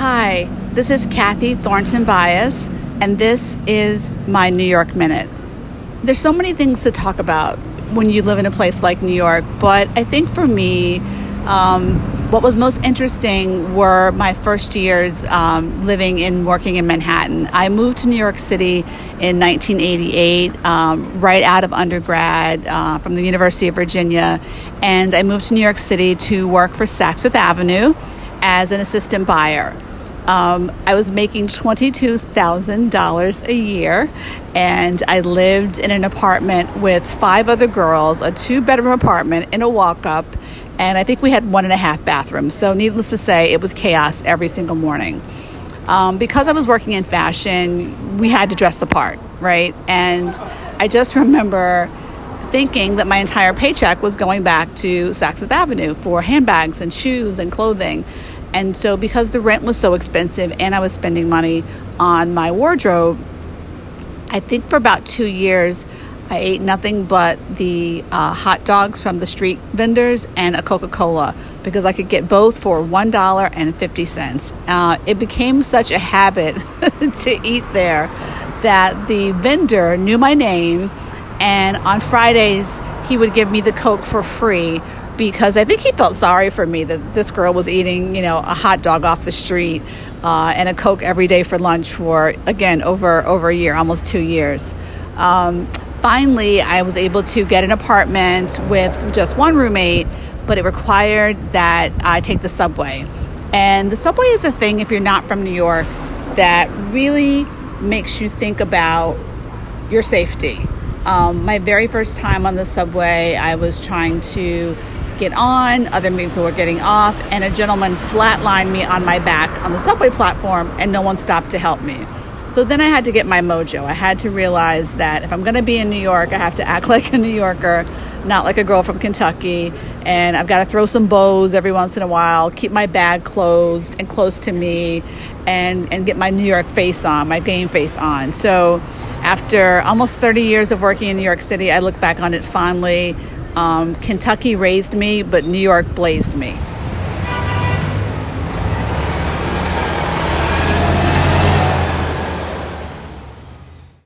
Hi, this is Kathy Thornton Bias, and this is my New York Minute. There's so many things to talk about when you live in a place like New York, but I think for me, um, what was most interesting were my first years um, living and working in Manhattan. I moved to New York City in 1988, um, right out of undergrad uh, from the University of Virginia, and I moved to New York City to work for Saks Fifth Avenue as an assistant buyer. Um, I was making $22,000 a year, and I lived in an apartment with five other girls, a two bedroom apartment in a walk up, and I think we had one and a half bathrooms. So, needless to say, it was chaos every single morning. Um, because I was working in fashion, we had to dress the part, right? And I just remember thinking that my entire paycheck was going back to Saks Fifth Avenue for handbags and shoes and clothing. And so, because the rent was so expensive and I was spending money on my wardrobe, I think for about two years, I ate nothing but the uh, hot dogs from the street vendors and a Coca Cola because I could get both for $1.50. Uh, it became such a habit to eat there that the vendor knew my name, and on Fridays, he would give me the Coke for free because I think he felt sorry for me that this girl was eating, you know, a hot dog off the street uh, and a Coke every day for lunch for, again, over, over a year, almost two years. Um, finally, I was able to get an apartment with just one roommate, but it required that I take the subway. And the subway is a thing, if you're not from New York, that really makes you think about your safety. Um, my very first time on the subway, I was trying to get on, other people were getting off, and a gentleman flatlined me on my back on the subway platform, and no one stopped to help me. So then I had to get my mojo. I had to realize that if I'm going to be in New York, I have to act like a New Yorker, not like a girl from Kentucky. And I've got to throw some bows every once in a while, keep my bag closed and close to me, and, and get my New York face on, my game face on. So after almost 30 years of working in New York City, I look back on it fondly. Um, Kentucky raised me, but New York blazed me.